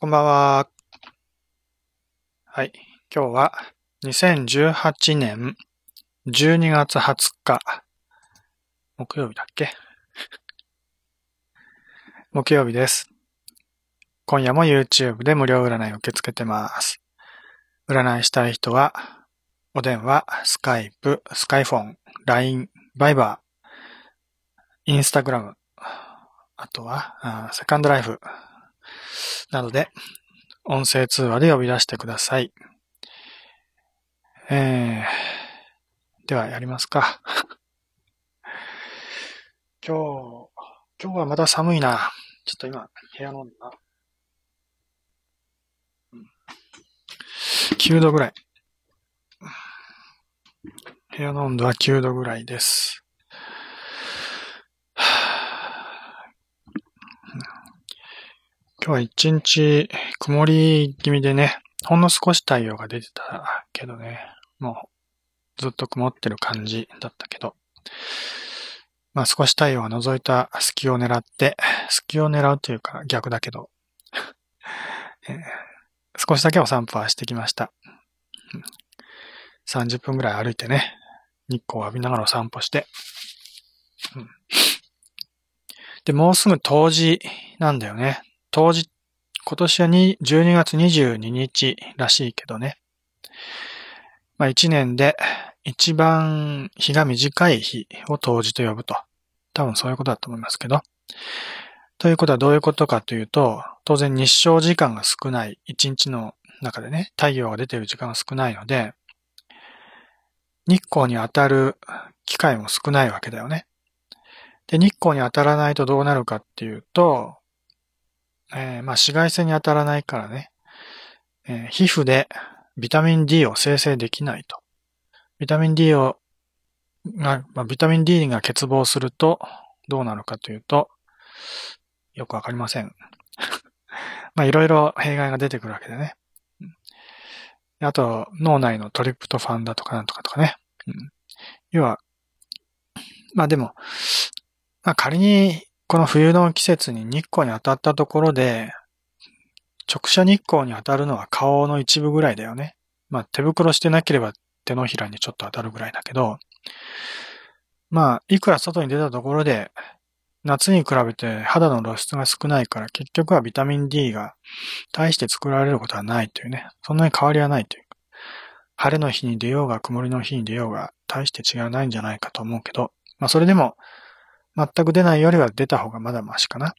こんばんは。はい。今日は2018年12月20日。木曜日だっけ？木曜日です。今夜も YouTube で無料占いを受け付けてます。占いしたい人は、お電話、スカイプ、スカイフォン、LINE、バイバー、インスタグラム、あとは、セカンドライフ、なので、音声通話で呼び出してください。えー、ではやりますか。今日、今日はまだ寒いな。ちょっと今、部屋の温度が、9度ぐらい。部屋の温度は9度ぐらいです。今日は一日曇り気味でね、ほんの少し太陽が出てたけどね、もうずっと曇ってる感じだったけど、まあ少し太陽が覗いた隙を狙って、隙を狙うというか逆だけど、えー、少しだけお散歩はしてきました。30分ぐらい歩いてね、日光を浴びながらお散歩して、うん、で、もうすぐ冬至なんだよね。当時、今年は12月22日らしいけどね。まあ一年で一番日が短い日を当時と呼ぶと。多分そういうことだと思いますけど。ということはどういうことかというと、当然日照時間が少ない、一日の中でね、太陽が出ている時間が少ないので、日光に当たる機会も少ないわけだよね。で、日光に当たらないとどうなるかっていうと、えー、まあ紫外線に当たらないからね、えー、皮膚でビタミン D を生成できないと。ビタミン D を、が、まあ、ビタミン D が欠乏するとどうなるかというと、よくわかりません。まあいろいろ弊害が出てくるわけでね。あと、脳内のトリプトファンだとかなんとかとかね。うん、要は、まあでも、まあ仮にこの冬の季節に日光に当たったところで、直射日光に当たるのは顔の一部ぐらいだよね。まあ手袋してなければ手のひらにちょっと当たるぐらいだけど、まあいくら外に出たところで、夏に比べて肌の露出が少ないから結局はビタミン D が大して作られることはないというね。そんなに変わりはないという。晴れの日に出ようが曇りの日に出ようが大して違いないんじゃないかと思うけど、まあそれでも全く出ないよりは出た方がまだマシかな。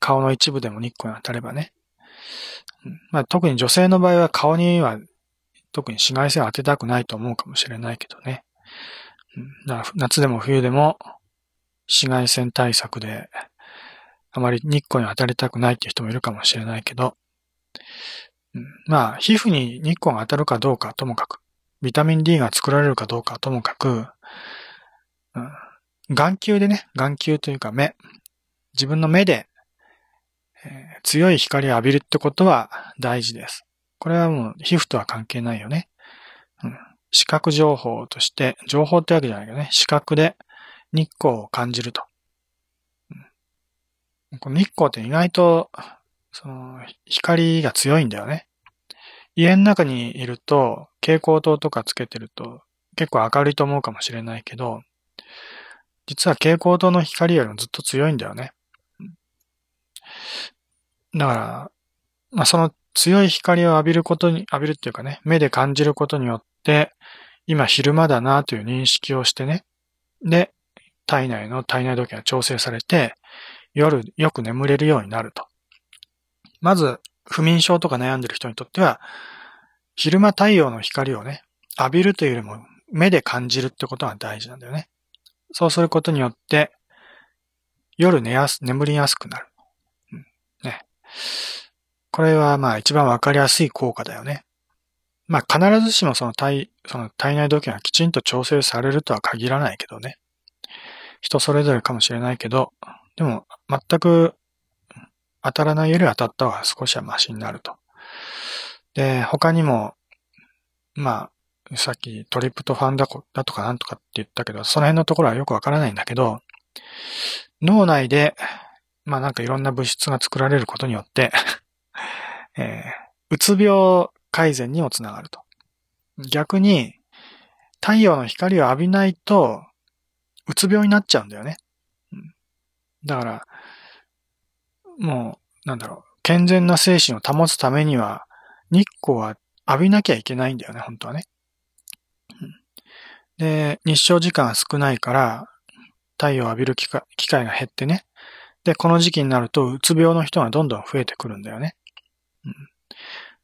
顔の一部でも日光に当たればね。まあ、特に女性の場合は顔には特に紫外線を当てたくないと思うかもしれないけどね。だから夏でも冬でも紫外線対策であまり日光に当たりたくないっていう人もいるかもしれないけど、まあ、皮膚に日光が当たるかどうかともかく、ビタミン D が作られるかどうかともかく、眼球でね、眼球というか目、自分の目で、えー、強い光を浴びるってことは大事です。これはもう皮膚とは関係ないよね。うん、視覚情報として、情報ってわけじゃないけどね、視覚で日光を感じると。うん、この日光って意外と、その、光が強いんだよね。家の中にいると、蛍光灯とかつけてると結構明るいと思うかもしれないけど、実は蛍光灯の光よりもずっと強いんだよね。だから、まあ、その強い光を浴びることに、浴びるっていうかね、目で感じることによって、今昼間だなという認識をしてね、で、体内の体内時計が調整されて、夜よく眠れるようになると。まず、不眠症とか悩んでる人にとっては、昼間太陽の光をね、浴びるというよりも目で感じるってことが大事なんだよね。そうすることによって、夜寝やす、眠りやすくなる。うん、ね。これはまあ一番わかりやすい効果だよね。まあ必ずしもその体、その体内時計がきちんと調整されるとは限らないけどね。人それぞれかもしれないけど、でも全く当たらないより当たった方が少しはマシになると。で、他にも、まあ、さっきトリプトファンだだとかなんとかって言ったけど、その辺のところはよくわからないんだけど、脳内で、まあなんかいろんな物質が作られることによって、えー、うつ病改善にもつながると。逆に、太陽の光を浴びないと、うつ病になっちゃうんだよね。だから、もう、なんだろう、健全な精神を保つためには、日光は浴びなきゃいけないんだよね、本当はね。で、日照時間少ないから、太陽を浴びる機会が減ってね。で、この時期になると、うつ病の人がどんどん増えてくるんだよね。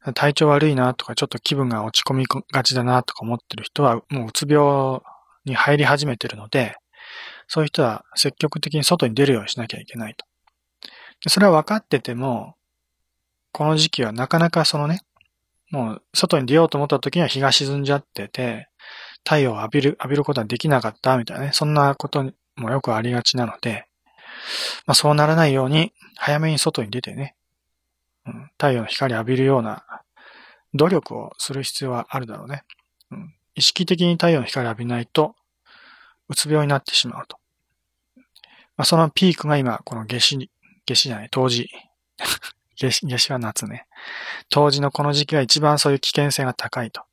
うん、体調悪いなとか、ちょっと気分が落ち込みがちだなとか思ってる人は、もううつ病に入り始めてるので、そういう人は積極的に外に出るようにしなきゃいけないと。それは分かってても、この時期はなかなかそのね、もう外に出ようと思った時には日が沈んじゃってて、太陽を浴びる、浴びることはできなかったみたいなね、そんなこともよくありがちなので、まあそうならないように早めに外に出てね、うん、太陽の光浴びるような努力をする必要はあるだろうね。うん、意識的に太陽の光浴びないと、うつ病になってしまうと。まあ、そのピークが今、この夏至に、夏至じゃない、冬至。夏至、夏至は夏ね。冬至のこの時期が一番そういう危険性が高いと。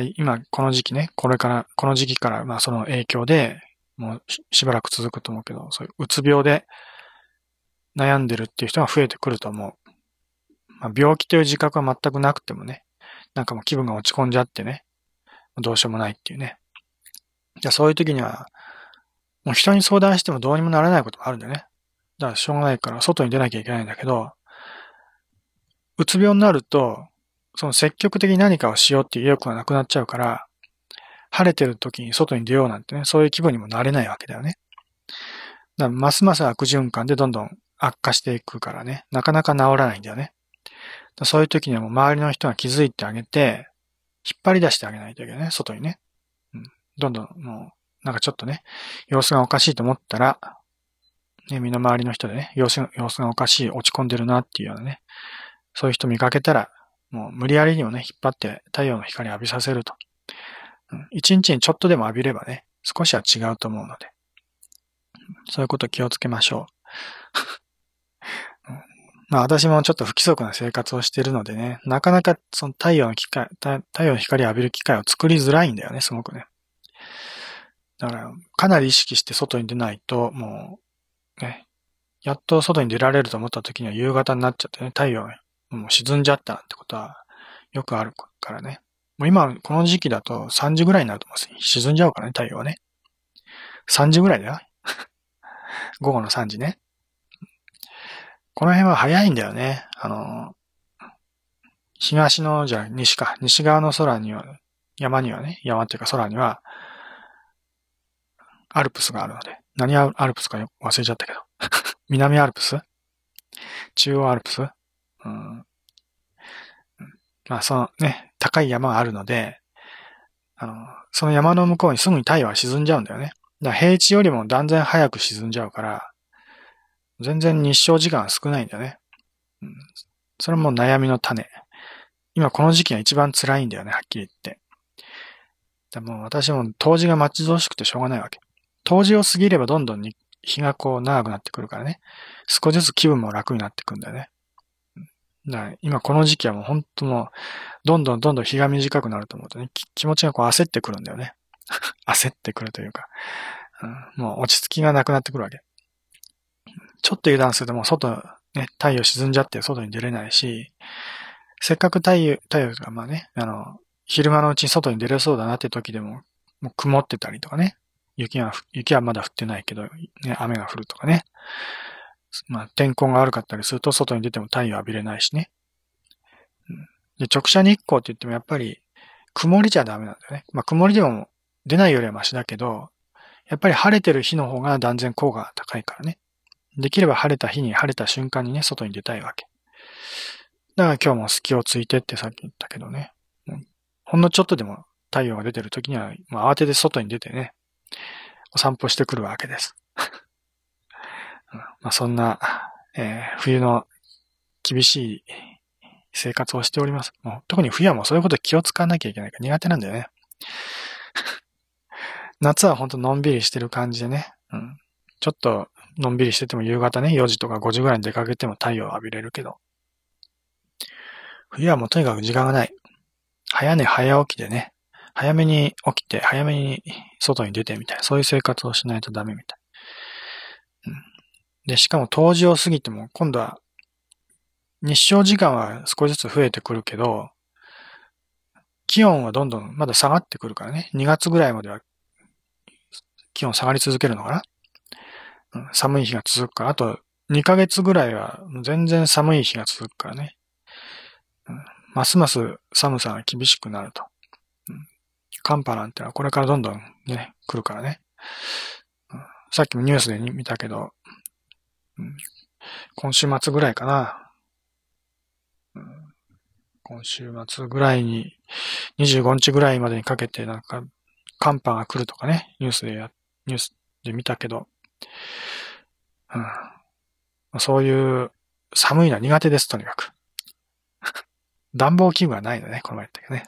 今、この時期ね、これから、この時期から、まあその影響で、もうしばらく続くと思うけど、そういううつ病で悩んでるっていう人が増えてくると思う。まあ、病気という自覚は全くなくてもね、なんかもう気分が落ち込んじゃってね、どうしようもないっていうね。じゃそういう時には、もう人に相談してもどうにもならないこともあるんだよね。だからしょうがないから外に出なきゃいけないんだけど、うつ病になると、その積極的に何かをしようっていう意欲がなくなっちゃうから、晴れてる時に外に出ようなんてね、そういう気分にもなれないわけだよね。だからますます悪循環でどんどん悪化していくからね、なかなか治らないんだよね。そういう時にはもう周りの人が気づいてあげて、引っ張り出してあげないといけないね、外にね。うん。どんどんもう、なんかちょっとね、様子がおかしいと思ったら、ね、身の回りの人でね、様子が様子がおかしい、落ち込んでるなっていうようなね、そういう人見かけたら、もう無理やりにもね、引っ張って太陽の光浴びさせると。一、うん、日にちょっとでも浴びればね、少しは違うと思うので。そういうこと気をつけましょう。まあ私もちょっと不規則な生活をしているのでね、なかなかその太陽の機会、太陽の光を浴びる機会を作りづらいんだよね、すごくね。だから、かなり意識して外に出ないと、もう、ね、やっと外に出られると思った時には夕方になっちゃってね、太陽もう沈んじゃったってことはよくあるからね。もう今、この時期だと3時ぐらいになると思うんです沈んじゃうからね、太陽はね。3時ぐらいだよ。午後の3時ね。この辺は早いんだよね。あの、東の、じゃあ西か、西側の空には、山にはね、山っていうか空には、アルプスがあるので、何アルプスか忘れちゃったけど。南アルプス？中央アルプス？うん。まあ、そのね、高い山があるので、あの、その山の向こうにすぐに太陽は沈んじゃうんだよね。だ平地よりも断然早く沈んじゃうから、全然日照時間は少ないんだよね。うん。それも悩みの種。今この時期が一番辛いんだよね、はっきり言って。でも私も冬至が待ち遠しくてしょうがないわけ。冬至を過ぎればどんどん日がこう長くなってくるからね。少しずつ気分も楽になってくんだよね。だ今この時期はもう本当もう、どんどんどんどん日が短くなると思うとね、気持ちがこう焦ってくるんだよね。焦ってくるというか、うん、もう落ち着きがなくなってくるわけ。ちょっと油断するともう外、ね、太陽沈んじゃって外に出れないし、せっかく太陽、太陽がまあね、あの、昼間のうちに外に出れそうだなって時でも、もう曇ってたりとかね、雪が、雪はまだ降ってないけど、ね、雨が降るとかね。まあ、天候が悪かったりすると外に出ても太陽浴びれないしね。で直射日光って言ってもやっぱり曇りじゃダメなんだよね。まあ、曇りでも出ないよりはマシだけど、やっぱり晴れてる日の方が断然効果が高いからね。できれば晴れた日に晴れた瞬間にね、外に出たいわけ。だから今日も隙をついてってさっき言ったけどね。ほんのちょっとでも太陽が出てる時には、まあ、慌てて外に出てね、お散歩してくるわけです。まあ、そんな、えー、冬の厳しい生活をしております。もう特に冬はもうそういうこと気を使わなきゃいけないから苦手なんだよね。夏はほんとのんびりしてる感じでね。うん。ちょっとのんびりしてても夕方ね、4時とか5時ぐらいに出かけても太陽を浴びれるけど。冬はもうとにかく時間がない。早寝早起きでね、早めに起きて、早めに外に出てみたいな、そういう生活をしないとダメみたい。で、しかも冬至を過ぎても、今度は、日照時間は少しずつ増えてくるけど、気温はどんどんまだ下がってくるからね。2月ぐらいまでは気温下がり続けるのかな、寒い日が続くから、あと2ヶ月ぐらいは全然寒い日が続くからね。ますます寒さが厳しくなると。寒波なんてのはこれからどんどんね、来るからね。さっきもニュースで見たけど、うん、今週末ぐらいかな。うん、今週末ぐらいに、25日ぐらいまでにかけてなんか寒波が来るとかね、ニュースでや、ニュースで見たけど、うん、そういう寒いのは苦手です、とにかく。暖房器具はないのね、この前言ったけどね。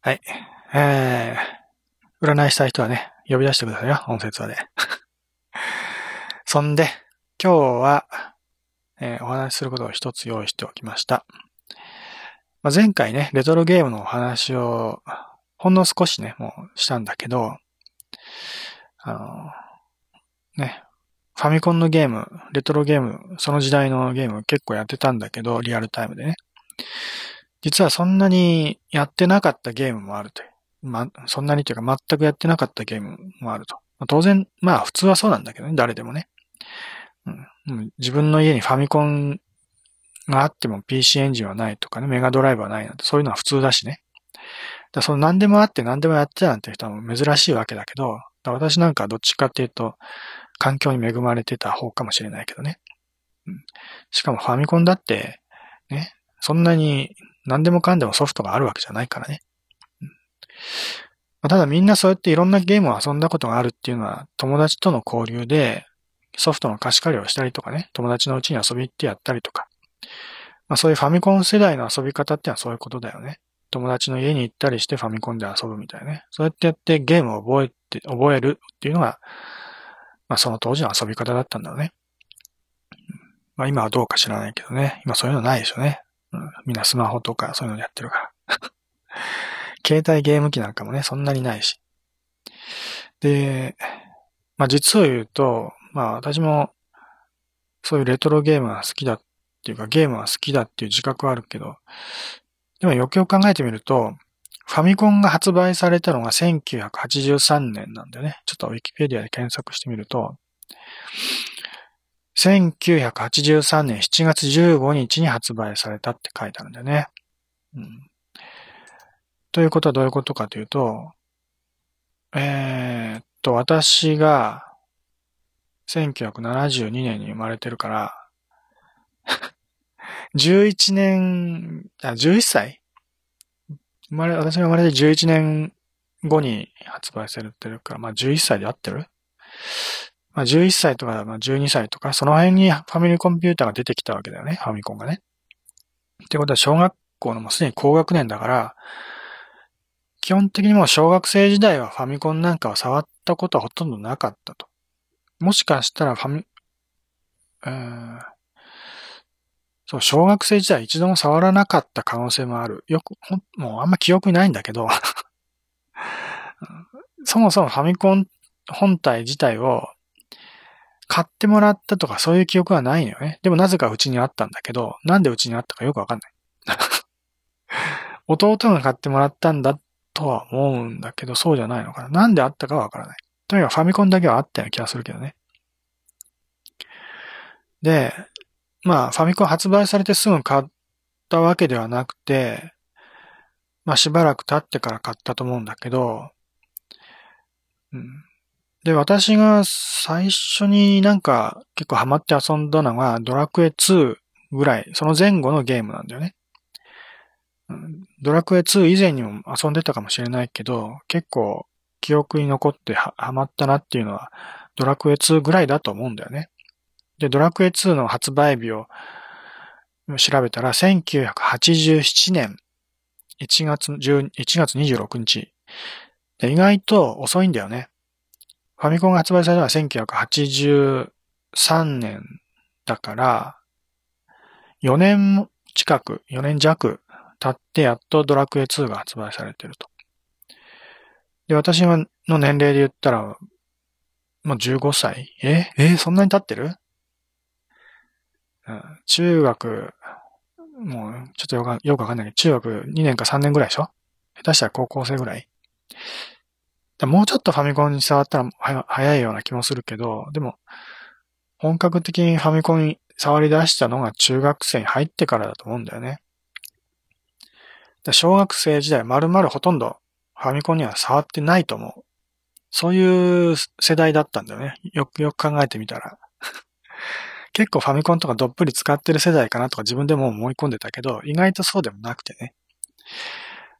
はい。えー、占いしたい人はね、呼び出してくださいよ、音声通話で。そんで、今日は、えー、お話しすることを一つ用意しておきました。まあ、前回ね、レトロゲームのお話をほんの少しね、もうしたんだけど、あの、ね、ファミコンのゲーム、レトロゲーム、その時代のゲーム結構やってたんだけど、リアルタイムでね。実はそんなにやってなかったゲームもあるという。ま、そんなにというか全くやってなかったゲームもあると。まあ、当然、まあ普通はそうなんだけどね、誰でもね。自分の家にファミコンがあっても PC エンジンはないとかね、メガドライブはないなんて、そういうのは普通だしね。だその何でもあって何でもやってたなんて人は珍しいわけだけど、私なんかどっちかっていうと、環境に恵まれてた方かもしれないけどね。うん、しかもファミコンだって、ね、そんなに何でもかんでもソフトがあるわけじゃないからね。うんまあ、ただみんなそうやっていろんなゲームを遊んだことがあるっていうのは友達との交流でソフトの貸し借りをしたりとかね、友達のうちに遊び行ってやったりとか、まあそういうファミコン世代の遊び方ってのはそういうことだよね。友達の家に行ったりしてファミコンで遊ぶみたいなね。そうやってやってゲームを覚えて、覚えるっていうのが、まあその当時の遊び方だったんだろうね。まあ今はどうか知らないけどね。今そういうのないでしょうね。うん、みんなスマホとかそういうのやってるから。携帯ゲーム機なんかもね、そんなにないし。で、まあ実を言うと、まあ私もそういうレトロゲームが好きだっていうかゲームは好きだっていう自覚はあるけど、でもよくよく考えてみると、ファミコンが発売されたのが1983年なんだよね。ちょっとウィキペディアで検索してみると、1983年7月15日に発売されたって書いてあるんだよね。うん、ということはどういうことかというと、えー、っと、私が1972年に生まれてるから 11年、あ、11歳生まれ、私が生まれて11年後に発売されてるから、まあ11歳で合ってる？まあ11歳とか、まあ12歳とか、その辺にファミリーコンピューターが出てきたわけだよね、ファミコンがね。ってことは小学校のもうすでに高学年だから、基本的にもう小学生時代はファミコンなんかは触ったことはほとんどなかったと。もしかしたらファミ、うーん、そう、小学生時代一度も触らなかった可能性もある。よくほ、もうあんま記憶にないんだけど そもそもファミコン本体自体を買ってもらったとかそういう記憶はないのよね。でもなぜかうちにあったんだけど、なんでうちにあったかよくわかんない。弟が買ってもらったんだとは思うんだけど、そうじゃないのかな。なんであったかはわからない。とにかくファミコンだけはあったような気がするけどね。で、まあ、ファミコン発売されてすぐ買ったわけではなくて、まあしばらく経ってから買ったと思うんだけど、うん。で、私が最初になんか結構ハマって遊んだのがドラクエ2ぐらい、その前後のゲームなんだよね。ドラクエ2以前にも遊んでたかもしれないけど、結構記憶に残ってハマったなっていうのはドラクエ2ぐらいだと思うんだよね。で、ドラクエ2の発売日を調べたら、1987年1月1月26日。意外と遅いんだよね。ファミコンが発売されたのは1983年だから、4年近く、4年弱経ってやっとドラクエ2が発売されてると。で、私の年齢で言ったら、もう15歳？え？えそんなに経ってる、うん、中学、もうちょっとよくよくわかんないけど、中学2年か3年ぐらいでしょ？下手したら高校生ぐらい？もうちょっとファミコンに触ったら早いような気もするけど、でも、本格的にファミコンに触り出したのが中学生に入ってからだと思うんだよね。小学生時代丸々ほとんどファミコンには触ってないと思う。そういう世代だったんだよね。よくよく考えてみたら。結構ファミコンとかどっぷり使ってる世代かなとか自分でも思い込んでたけど、意外とそうでもなくてね。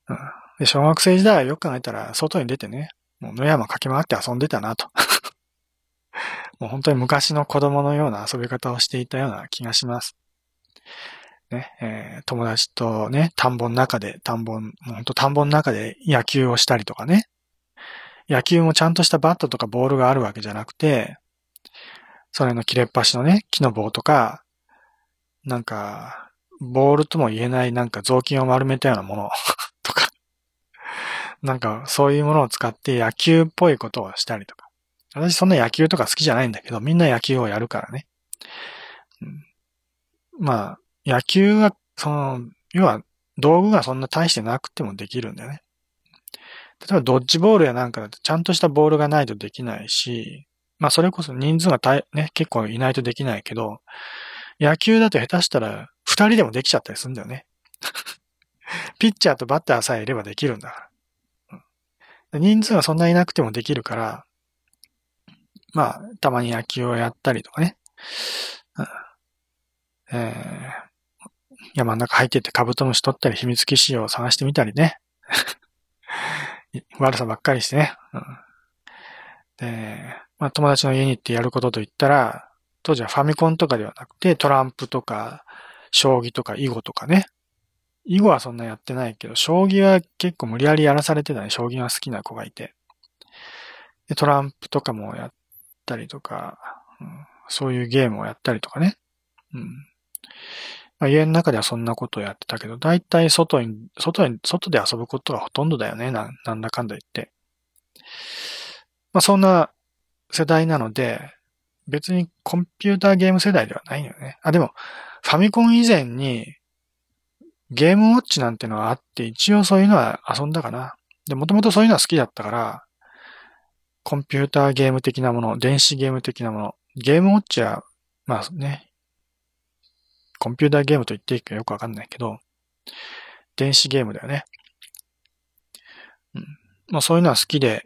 うん、で小学生時代はよく考えたら外に出てね、もう野山駆け回って遊んでたなと。もう本当に昔の子供のような遊び方をしていたような気がします。ね、えー、友達とね、田んぼの中で、田んぼ、もう本当田んぼの中で野球をしたりとかね。野球もちゃんとしたバットとかボールがあるわけじゃなくて、それの切れっ端のね、木の棒とか、なんか、ボールとも言えないなんか雑巾を丸めたようなもの とか、なんかそういうものを使って野球っぽいことをしたりとか。私そんな野球とか好きじゃないんだけど、みんな野球をやるからね。うん、まあ、野球は、その、要は道具がそんな大してなくてもできるんだよね。例えばドッジボールやなんかだとちゃんとしたボールがないとできないし、まあそれこそ人数がね、結構いないとできないけど、野球だと下手したら二人でもできちゃったりするんだよね。ピッチャーとバッターさえいればできるんだから。人数がそんないなくてもできるから、まあ、たまに野球をやったりとかね。えー、山の中入ってってカブトムシ取ったり秘密基地を探してみたりね。悪さばっかりしてね。うん、で、まあ友達の家に行ってやることといったら、当時はファミコンとかではなくてトランプとか、将棋とか囲碁とかね。囲碁はそんなやってないけど、将棋は結構無理やりやらされてたね。将棋が好きな子がいて。で、トランプとかもやったりとか、うん、そういうゲームをやったりとかね。うん。まあ、家の中ではそんなことをやってたけど、だいたい外に、外に、外で遊ぶことがほとんどだよね。ななんだかんだ言って。まあそんな世代なので、別にコンピューターゲーム世代ではないよね。あ、でも、ファミコン以前にゲームウォッチなんてのがあって、一応そういうのは遊んだかな。で、もともとそういうのは好きだったから、コンピューターゲーム的なもの、電子ゲーム的なもの、ゲームウォッチは、まあね、コンピューターゲームと言っていいかよくわかんないけど、電子ゲームだよね。うん。まあそういうのは好きで、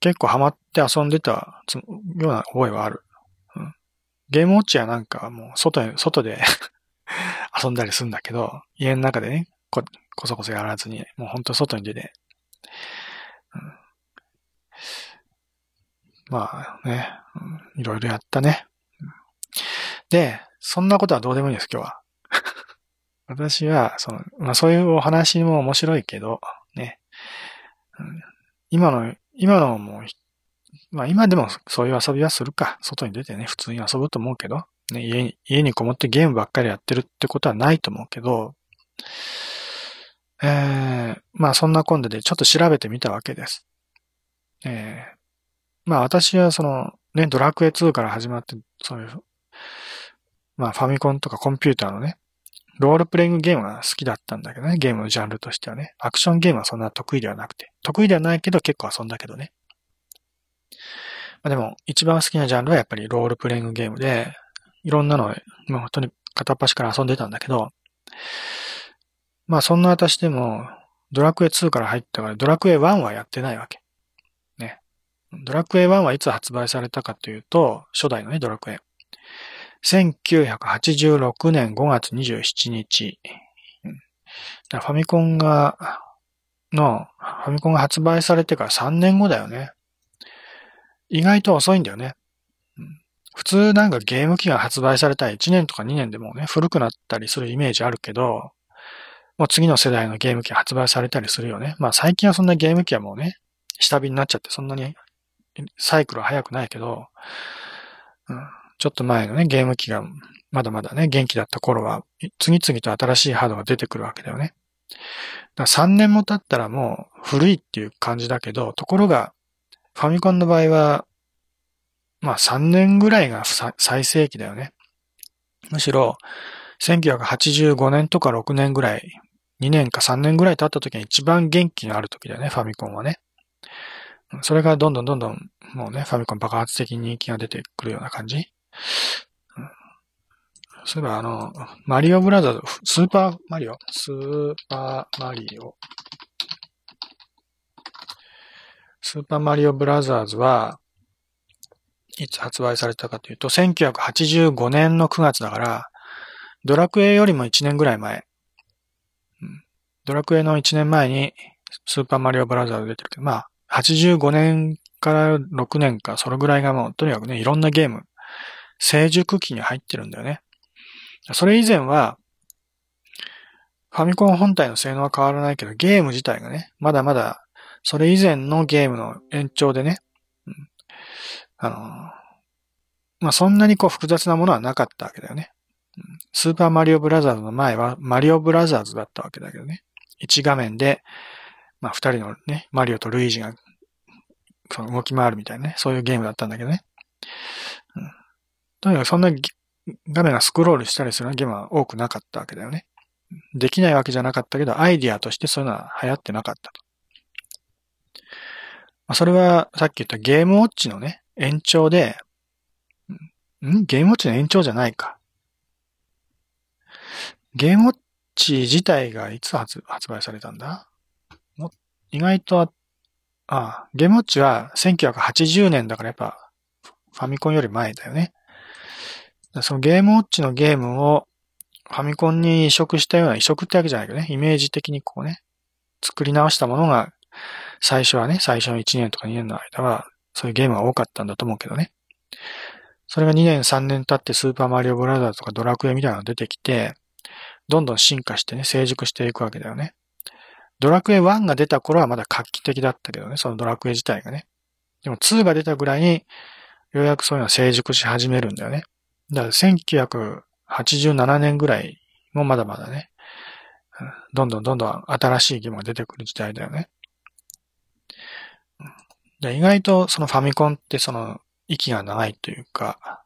結構ハマって遊んでたような覚えはある。うん。ゲームウォッチはなんかもう外へ、外で 遊んだりするんだけど、家の中でね、こ、こそこそやらずに、もうほんと外に出て、うんまあね、うん、いろいろやったね。で、そんなことはどうでもいいです、今日は。私は、その、まあそういうお話も面白いけど、ね。うん、今の、今のもまあ今でもそういう遊びはするか。外に出てね、普通に遊ぶと思うけど、ね、家に、家にこもってゲームばっかりやってるってことはないと思うけど、えー、まあそんな今度でちょっと調べてみたわけです。えー、まあ私はその、ね、ドラクエ2から始まって、そういう、まあファミコンとかコンピューターのね、ロールプレイングゲームが好きだったんだけどね、ゲームのジャンルとしてはね。アクションゲームはそんな得意ではなくて。得意ではないけど結構遊んだけどね。まあ、でも、一番好きなジャンルはやっぱりロールプレイングゲームで、いろんなの、まあ、本当に片っ端から遊んでたんだけど、まあそんな私でも、ドラクエ2から入ったから、ドラクエ1はやってないわけ。ねドラクエ1はいつ発売されたかというと、初代のね、ドラクエ。1986年5月27日。ファミコンが、の、ファミコンが発売されてから3年後だよね。意外と遅いんだよね。普通なんかゲーム機が発売されたら1年とか2年でもね、古くなったりするイメージあるけど、もう次の世代のゲーム機が発売されたりするよね。まあ最近はそんなゲーム機はもうね、下火になっちゃってそんなにサイクルは早くないけど、うん、ちょっと前のね、ゲーム機が、まだまだね、元気だった頃は、次々と新しいハードが出てくるわけだよね。だから3年も経ったらもう古いっていう感じだけど、ところが、ファミコンの場合は、まあ3年ぐらいが最盛期だよね。むしろ、1985年とか6年ぐらい、2年か3年ぐらい経った時に一番元気がある時だよね、ファミコンはね。それがどんどんどんどん、もうね、ファミコン爆発的に人気が出てくるような感じ。そういえばあの、マリオブラザーズ、スーパーマリオ？スーパーマリオ。スーパーマリオブラザーズは、いつ発売されたかというと、1985年の9月だから、ドラクエよりも1年ぐらい前。ドラクエの1年前に、スーパーマリオブラザーズ出てるけど、まあ、85年から6年か、それぐらいがもう、とにかくね、いろんなゲーム、成熟期に入ってるんだよね。それ以前は、ファミコン本体の性能は変わらないけど、ゲーム自体がね、まだまだ、それ以前のゲームの延長でね、うん、あの、まあ、そんなにこう複雑なものはなかったわけだよね。スーパーマリオブラザーズの前はマリオブラザーズだったわけだけどね。一画面で、まあ、二人のね、マリオとルイージが、その動き回るみたいなね、そういうゲームだったんだけどね。とにかくそんな画面がスクロールしたりするゲームは多くなかったわけだよね。できないわけじゃなかったけど、アイディアとしてそういうのは流行ってなかったと。まあ、それはさっき言ったゲームウォッチのね、延長で、ん？ゲームウォッチの延長じゃないか。ゲームウォッチ自体がいつ発発売されたんだ？意外とあ、あ、ゲームウォッチは1980年だからやっぱファミコンより前だよね。そのゲームウォッチのゲームをファミコンに移植したような、移植ってわけじゃないけどね、イメージ的にこうね、作り直したものが、最初はね、最初の1年とか2年の間は、そういうゲームが多かったんだと思うけどね。それが2年3年経ってスーパーマリオブラザーズとかドラクエみたいなのが出てきて、どんどん進化してね、成熟していくわけだよね。ドラクエ1が出た頃はまだ画期的だったけどね、そのドラクエ自体がね。でも2が出たぐらいに、ようやくそういうのは成熟し始めるんだよね。だから1987年ぐらいもまだまだね、どんどんどんどん新しいゲームが出てくる時代だよね。意外とそのファミコンってその息が長いというか、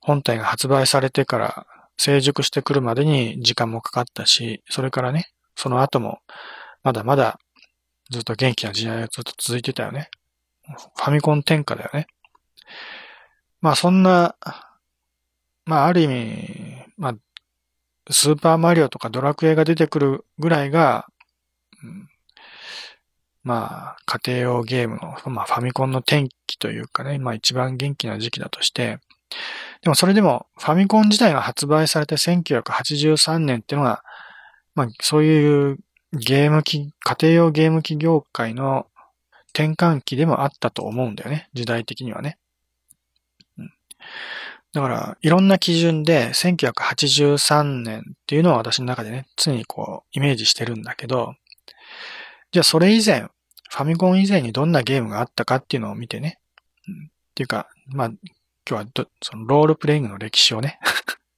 本体が発売されてから成熟してくるまでに時間もかかったし、それからね、その後もまだまだずっと元気な時代がずっと続いてたよね。ファミコン天下だよね。まあそんな、まあある意味、まあ、スーパーマリオとかドラクエが出てくるぐらいが、うん、まあ家庭用ゲームの、まあファミコンの転機というかね、まあ一番元気な時期だとして、でもそれでもファミコン自体が発売されて1983年っていうのが、まあそういうゲーム機、家庭用ゲーム機業界の転換期でもあったと思うんだよね。時代的にはね。だから、いろんな基準で1983年っていうのは私の中でね、常にこう、イメージしてるんだけど、じゃあそれ以前、ファミコン以前にどんなゲームがあったかっていうのを見てね、うん、っていうか、まあ、今日はど、そのロールプレイングの歴史をね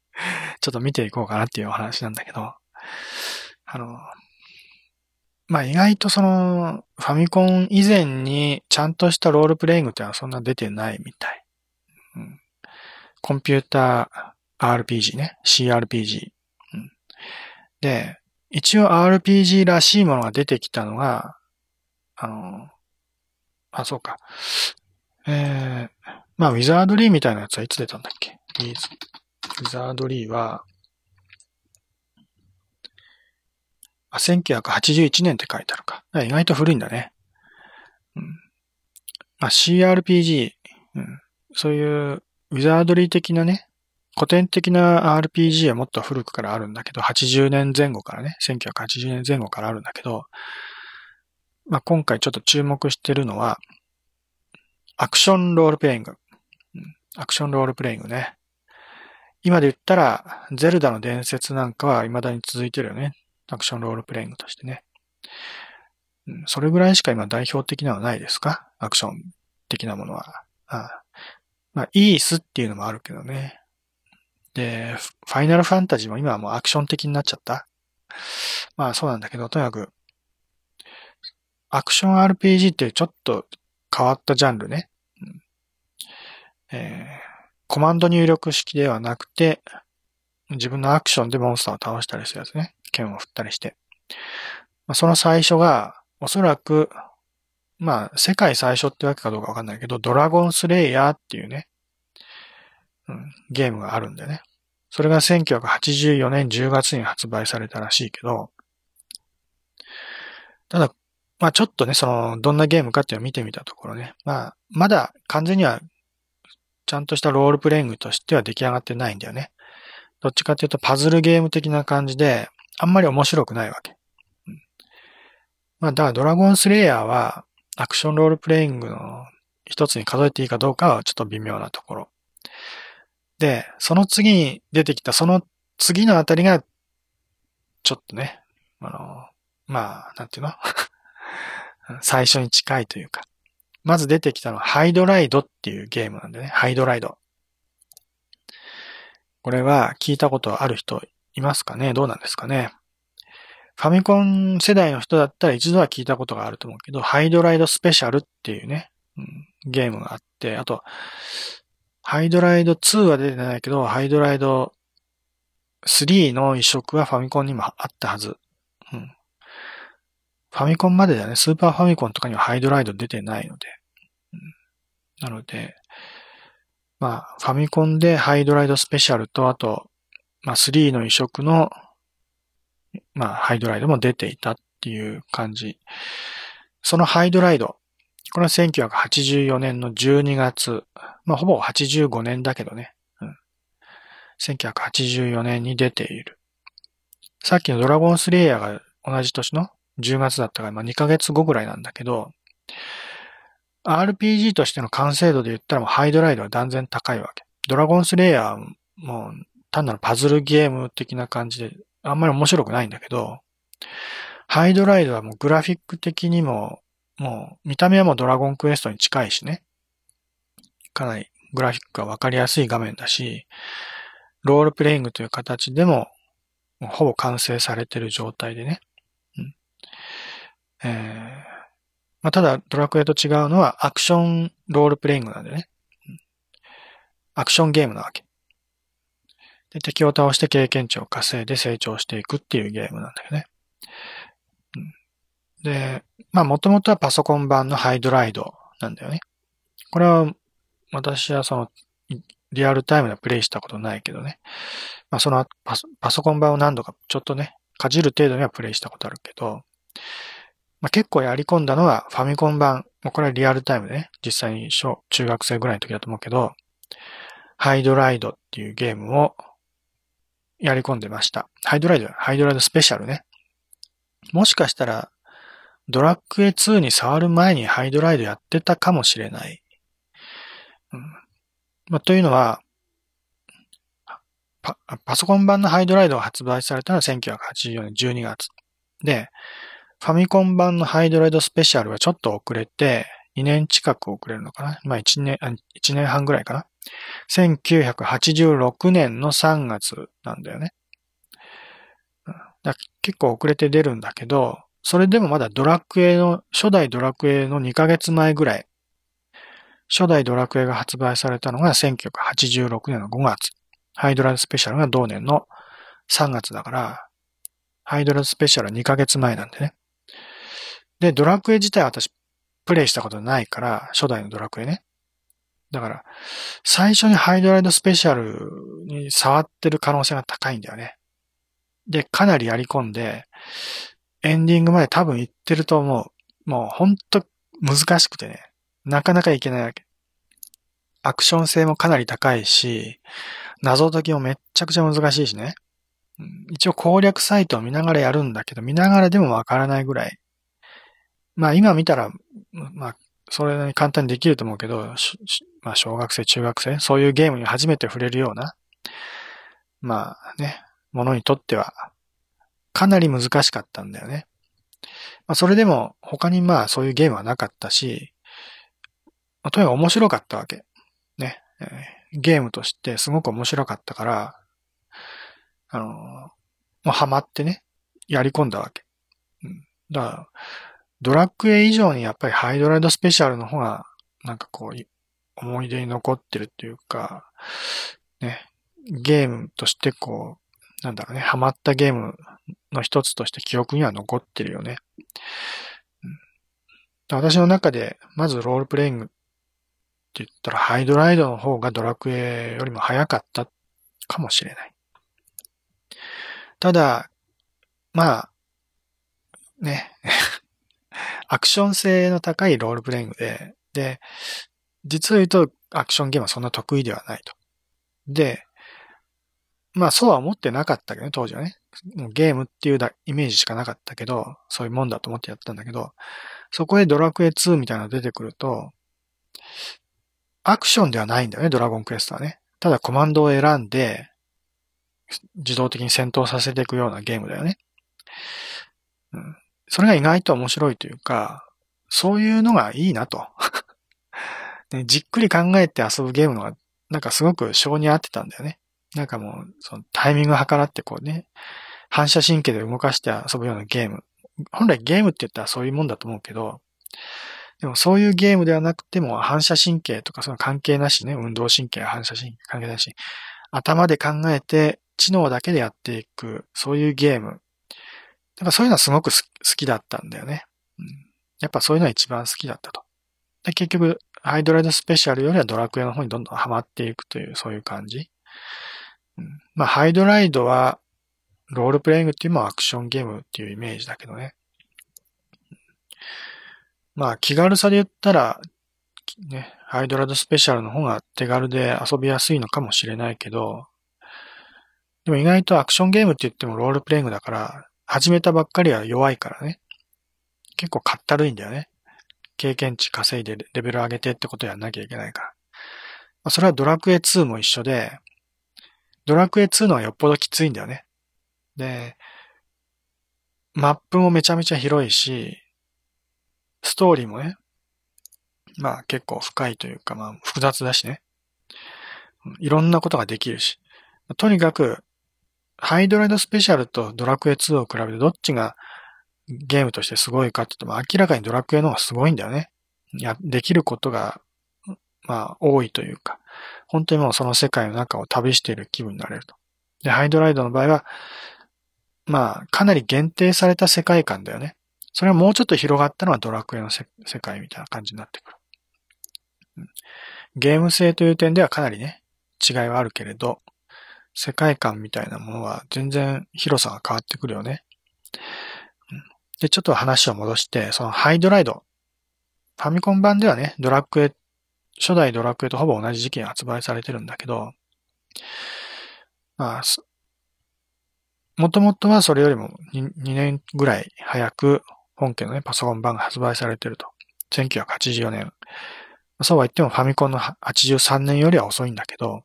ちょっと見ていこうかなっていうお話なんだけど、あの、まあ意外とその、ファミコン以前にちゃんとしたロールプレイングっていうのはそんな出てないみたい。うん、コンピューター RPG ね。CRPG、うん。で、一応 RPG らしいものが出てきたのが、あの、あ、そうか。えー、まあ、ウィザードリーみたいなやつはいつ出たんだっけ？ウィザードリーは、あ、1981年って書いてあるか。意外と古いんだね。うん。まあ、CRPG、うん、そういうウィザードリー的なね、古典的な RPG はもっと古くからあるんだけど、80年前後からね、1980年前後からあるんだけど、まあ、今回ちょっと注目してるのは、アクションロールプレイング。アクションロールプレイングね。今で言ったら、ゼルダの伝説なんかは未だに続いてるよね。アクションロールプレイングとしてね。それぐらいしか今代表的なのはないですか？アクション的なものは。ああまあ、イースっていうのもあるけどね。で、ファイナルファンタジーも今はもうアクション的になっちゃった。まあそうなんだけど、とにかく、アクション RPG ってちょっと変わったジャンルね。えー、コマンド入力式ではなくて、自分のアクションでモンスターを倒したりするやつね。剣を振ったりして。まあ、その最初が、おそらく、まあ、世界最初ってわけかどうかわかんないけど、ドラゴンスレイヤーっていうね、うん、ゲームがあるんでね。それが1984年10月に発売されたらしいけど、ただ、まあちょっとね、その、どんなゲームかっていうのを見てみたところね、まあ、まだ完全には、ちゃんとしたロールプレイングとしては出来上がってないんだよね。どっちかっていうとパズルゲーム的な感じで、あんまり面白くないわけ。うん、まあ、だからドラゴンスレイヤーは、アクションロールプレイングの一つに数えていいかどうかはちょっと微妙なところ。で、その次に出てきた、その次のあたりが、ちょっとね、あの、まあ、なんていうの？最初に近いというか。まず出てきたのは、ハイドライドっていうゲームなんでね。ハイドライド。これは聞いたことある人いますかね？どうなんですかね？ファミコン世代の人だったら一度は聞いたことがあると思うけど、ハイドライドスペシャルっていうね、うん、ゲームがあって、あと、ハイドライド2は出てないけど、ハイドライド3の移植はファミコンにもあったはず。うん。ファミコンまでだね、スーパーファミコンとかにはハイドライド出てないので。うん、なので、まあ、ファミコンでハイドライドスペシャルと、あと、まあ、3の移植の、まあ、ハイドライドも出ていたっていう感じ。そのハイドライド、これは1984年の12月、まあ、ほぼ85年だけどね。うん。1984年に出ている。さっきのドラゴンスレイヤーが同じ年の10月だったから、まあ、2ヶ月後ぐらいなんだけど、RPG としての完成度で言ったらもうハイドライドは断然高いわけ。ドラゴンスレイヤーも単なるパズルゲーム的な感じであんまり面白くないんだけど、ハイドライドはもうグラフィック的にももう見た目はもうドラゴンクエストに近いしね。かなりグラフィックがわかりやすい画面だし、ロールプレイングという形でも、もほぼ完成されてる状態でね。うんえーまあ、ただ、ドラクエと違うのはアクションロールプレイングなんでね。アクションゲームなわけ。で、敵を倒して経験値を稼いで成長していくっていうゲームなんだよね。で、まあもともとはパソコン版のハイドライドなんだよね。これは私はそのリアルタイムでプレイしたことないけどね。まあそのパソパソコン版を何度かちょっとね、かじる程度にはプレイしたことあるけど、まあ、結構やり込んだのはファミコン版。もうこれはリアルタイムでね、実際に小、中学生ぐらいの時だと思うけど、ハイドライドっていうゲームをやり込んでました。ハイドライド、ハイドライドスペシャルね。もしかしたらドラクエ2に触る前にハイドライドやってたかもしれない。うんまあ、というのはパ、パソコン版のハイドライドが発売されたのは1984年12月。で、ファミコン版のハイドライドスペシャルはちょっと遅れて、2年近く遅れるのかなまあ1年、1年半ぐらいかな ?1986 年の3月なんだよね。だ結構遅れて出るんだけど、それでもまだドラクエの、初代ドラクエの2ヶ月前ぐらい、初代ドラクエが発売されたのが1986年の5月。ハイドラスペシャルが同年の3月だから、ハイドラスペシャルは2ヶ月前なんでね。で、ドラクエ自体は私、プレイしたことないから、初代のドラクエね。だから、最初にハイドライドスペシャルに触ってる可能性が高いんだよね。で、かなりやり込んで、エンディングまで多分行ってると思う。もうほんと難しくてね。なかなかいけないわけ。アクション性もかなり高いし、謎解きもめっちゃくちゃ難しいしね。一応攻略サイトを見ながらやるんだけど、見ながらでもわからないぐらい。まあ今見たら、まあそれなりに簡単にできると思うけど、まあ小学生、中学生、そういうゲームに初めて触れるような、まあね、ものにとってはかなり難しかったんだよね。まあ、それでも他にまあそういうゲームはなかったし、まあ、とにかく面白かったわけ。ね、ゲームとしてすごく面白かったから、あの、もうハマってね、やり込んだわけ。うん。だから、ドラクエ以上にやっぱりハイドライドスペシャルの方が、なんかこう、思い出に残ってるっていうか、ね、ゲームとしてこう、なんだろうね、ハマったゲームの一つとして記憶には残ってるよね。うん、私の中で、まずロールプレイングって言ったら、ハイドライドの方がドラクエよりも早かったかもしれない。ただ、まあ、ね、アクション性の高いロールプレイングで、で、実を言うとアクションゲームはそんな得意ではないと。で、まあそうは思ってなかったけどね、当時はね。もうゲームっていうだイメージしかなかったけど、そういうもんだと思ってやったんだけど、そこへドラクエ2みたいなの出てくると、アクションではないんだよね、ドラゴンクエストはね。ただコマンドを選んで、自動的に戦闘させていくようなゲームだよね。うん。それが意外と面白いというか、そういうのがいいなと。ね、じっくり考えて遊ぶゲームのが、なんかすごく性に合ってたんだよね。なんかもう、そのタイミングを計らってこうね、反射神経で動かして遊ぶようなゲーム。本来ゲームって言ったらそういうもんだと思うけど、でもそういうゲームではなくても反射神経とかその関係なしね、運動神経、反射神経関係なし、頭で考えて知能だけでやっていく、そういうゲーム。だからそういうのはすごく好きだったんだよね。うん、やっぱそういうのは一番好きだったと。で結局、ハイドライドスペシャルよりはドラクエの方にどんどんハマっていくという、そういう感じ。うん、まあ、ハイドライドは、ロールプレイングっていうのはアクションゲームっていうイメージだけどね。まあ、気軽さで言ったら、ね、ハイドライドスペシャルの方が手軽で遊びやすいのかもしれないけど、でも意外とアクションゲームって言ってもロールプレイングだから、始めたばっかりは弱いからね。結構かったるいんだよね。経験値稼いでレベル上げてってことやんなきゃいけないから。まあ、それはドラクエ2も一緒で、ドラクエ2のはよっぽどきついんだよね。で、マップもめちゃめちゃ広いし、ストーリーもね、まあ結構深いというか、まあ複雑だしね。いろんなことができるし。とにかく、ハイドライドスペシャルとドラクエ2を比べてどっちがゲームとしてすごいかって言っても明らかにドラクエの方がすごいんだよね。や、できることが、まあ多いというか、本当にもうその世界の中を旅している気分になれると。で、ハイドライドの場合は、まあかなり限定された世界観だよね。それはもうちょっと広がったのはドラクエの世界みたいな感じになってくる。ゲーム性という点ではかなりね、違いはあるけれど、世界観みたいなものは全然広さが変わってくるよね。で、ちょっと話を戻して、そのハイドライド。ファミコン版ではね、ドラクエ、初代ドラクエとほぼ同じ時期に発売されてるんだけど、まあ、もともとはそれよりも 2, 2年ぐらい早く本家のね、パソコン版が発売されてると。1984年。そうは言ってもファミコンの83年よりは遅いんだけど、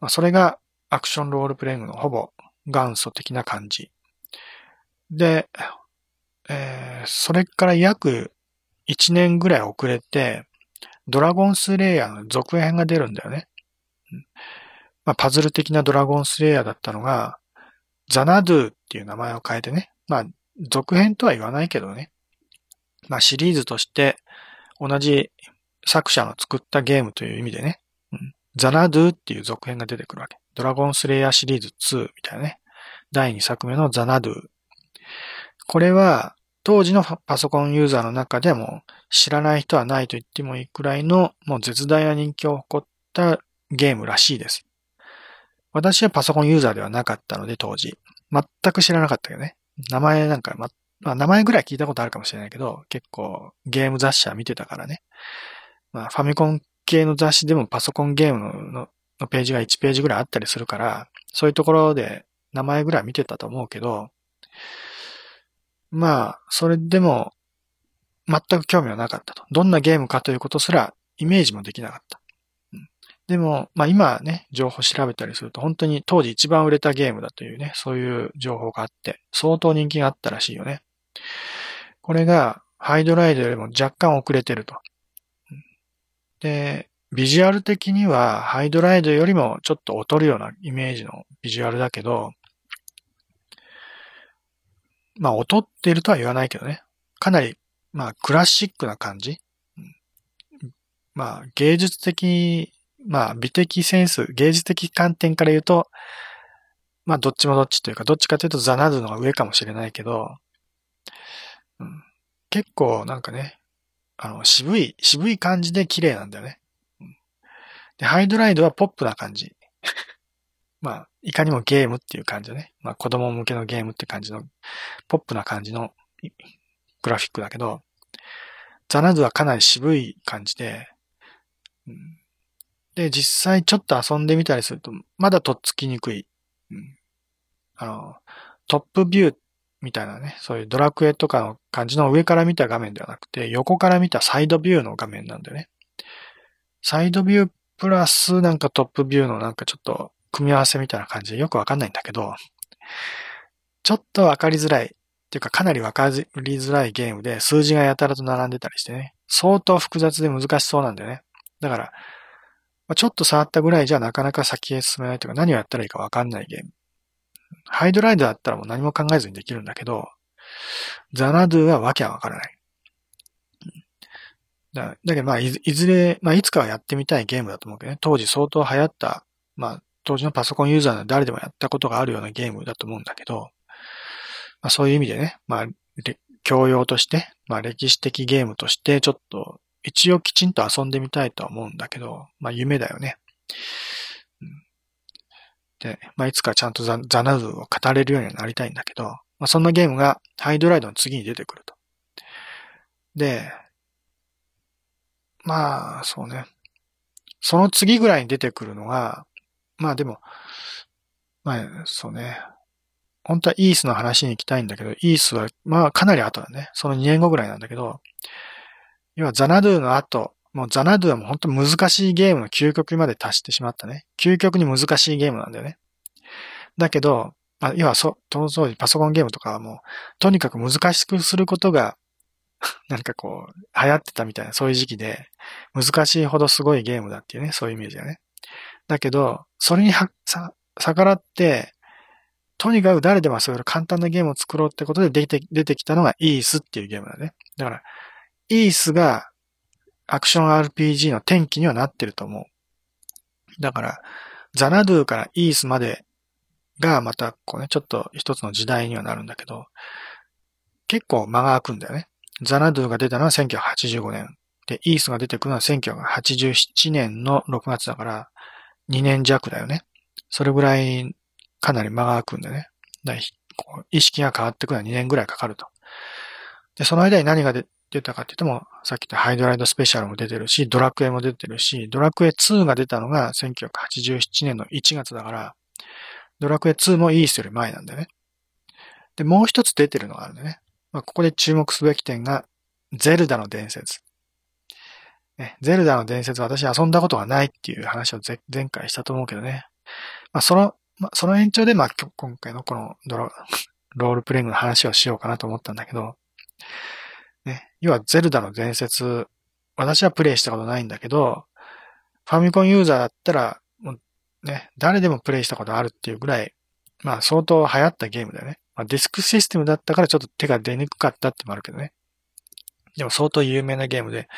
まあ、それがアクションロールプレイングのほぼ元祖的な感じ。で、えー、それから約1年ぐらい遅れて、ドラゴンスレイヤーの続編が出るんだよね。まあ、パズル的なドラゴンスレイヤーだったのが、ザナドゥっていう名前を変えてね。まあ、続編とは言わないけどね。まあ、シリーズとして同じ作者の作ったゲームという意味でね。ザナドゥっていう続編が出てくるわけ。ドラゴンスレイヤーシリーズ2みたいなね。第2作目のザナドゥ。これは、当時のパソコンユーザーの中でも知らない人はないと言ってもいいくらいのもう絶大な人気を誇ったゲームらしいです。私はパソコンユーザーではなかったので当時。全く知らなかったけどね。名前なんか、ま、まあ、名前ぐらい聞いたことあるかもしれないけど、結構ゲーム雑誌は見てたからね。まあ、ファミコン系の雑誌でもパソコンゲームののページが1ページぐらいあったりするから、そういうところで名前ぐらい見てたと思うけど、まあ、それでも全く興味はなかったと。どんなゲームかということすらイメージもできなかった。でも、まあ今ね、情報調べたりすると本当に当時一番売れたゲームだというね、そういう情報があって、相当人気があったらしいよね。これがハイドライドよりも若干遅れてると。で、ビジュアル的にはハイドライドよりもちょっと劣るようなイメージのビジュアルだけど、まあ劣っているとは言わないけどね。かなり、まあクラシックな感じ。まあ芸術的、まあ美的センス、芸術的観点から言うと、まあどっちもどっちというか、どっちかというとザナドゥのが上かもしれないけど、うん、結構なんかね、あの、渋い、渋い感じで綺麗なんだよね。うん、で、ハイドライドはポップな感じ。まあ、いかにもゲームっていう感じだね。まあ、子供向けのゲームって感じの、ポップな感じのグラフィックだけど、ザナドゥはかなり渋い感じで、うん、で、実際ちょっと遊んでみたりすると、まだとっつきにくい。うん、あの、トップビューみたいなね、そういうドラクエとかの感じの上から見た画面ではなくて、横から見たサイドビューの画面なんだよね。サイドビュープラスなんかトップビューのなんかちょっと組み合わせみたいな感じでよくわかんないんだけど、ちょっとわかりづらい。っていうかかなりわかりづらいゲームで数字がやたらと並んでたりしてね、相当複雑で難しそうなんだよね。だから、ちょっと触ったぐらいじゃなかなか先へ進めないというか何をやったらいいかわかんないゲーム。ハイドライドだったらもう何も考えずにできるんだけど、ザナドゥはわけはわからない。だだけどまあいずれ、まあいつかはやってみたいゲームだと思うけどね、当時相当流行った、まあ当時のパソコンユーザーの誰でもやったことがあるようなゲームだと思うんだけど、まあそういう意味でね、まあ教養として、まあ歴史的ゲームとしてちょっと一応きちんと遊んでみたいとは思うんだけど、まあ夢だよね。で、まあ、いつかちゃんとザザナズを語れるようになりたいんだけど、まあ、そんなゲームがハイドライドの次に出てくると。で、まあ、そうね。その次ぐらいに出てくるのが、まあでも、まあ、そうね。本当はイースの話に行きたいんだけど、イースは、まあかなり後だね。その2年後ぐらいなんだけど、要はザナドゥの後、もうザナドゥはもう本当難しいゲームの究極まで達してしまったね。究極に難しいゲームなんだよね。だけど、まあ、要はそ、当時パソコンゲームとかはもう、とにかく難しくすることが、なんかこう、流行ってたみたいな、そういう時期で、難しいほどすごいゲームだっていうね、そういうイメージだね。だけど、それに、さ、逆らって、とにかく誰でも遊べる簡単なゲームを作ろうってことで出て出てきたのがイースっていうゲームだね。だから、イースがアクション RPG の転機にはなってると思う。だから、ザナドゥからイースまでがまたこうね、ちょっと一つの時代にはなるんだけど、結構間が空くんだよね。ザナドゥが出たのは1985年。で、イースが出てくるのは1987年の6月だから、2年弱だよね。それぐらいかなり間が空くんだよね。意識が変わってくるのは2年ぐらいかかると。で、その間に何が出たかって言っても、さっき言ったハイドライドスペシャルも出てるし、ドラクエも出てるし、ドラクエ2が出たのが1987年の1月だから、ドラクエ2もイースより前なんだよね。で、もう一つ出てるのがあるんだよね。まあ、ここで注目すべき点が、ゼルダの伝説。ね、ゼルダの伝説私遊んだことがないっていう話を前回したと思うけどね。まあ、その、まあ、その延長で、まあ、今回のこのドロ ロールプレイングの話をしようかなと思ったんだけど、ね、要はゼルダの伝説、私はプレイしたことないんだけど、ファミコンユーザーだったら、もうね、誰でもプレイしたことあるっていうぐらい、まあ相当流行ったゲームだよね。まあ、ディスクシステムだったからちょっと手が出にくかったってもあるけどね。でも相当有名なゲームで、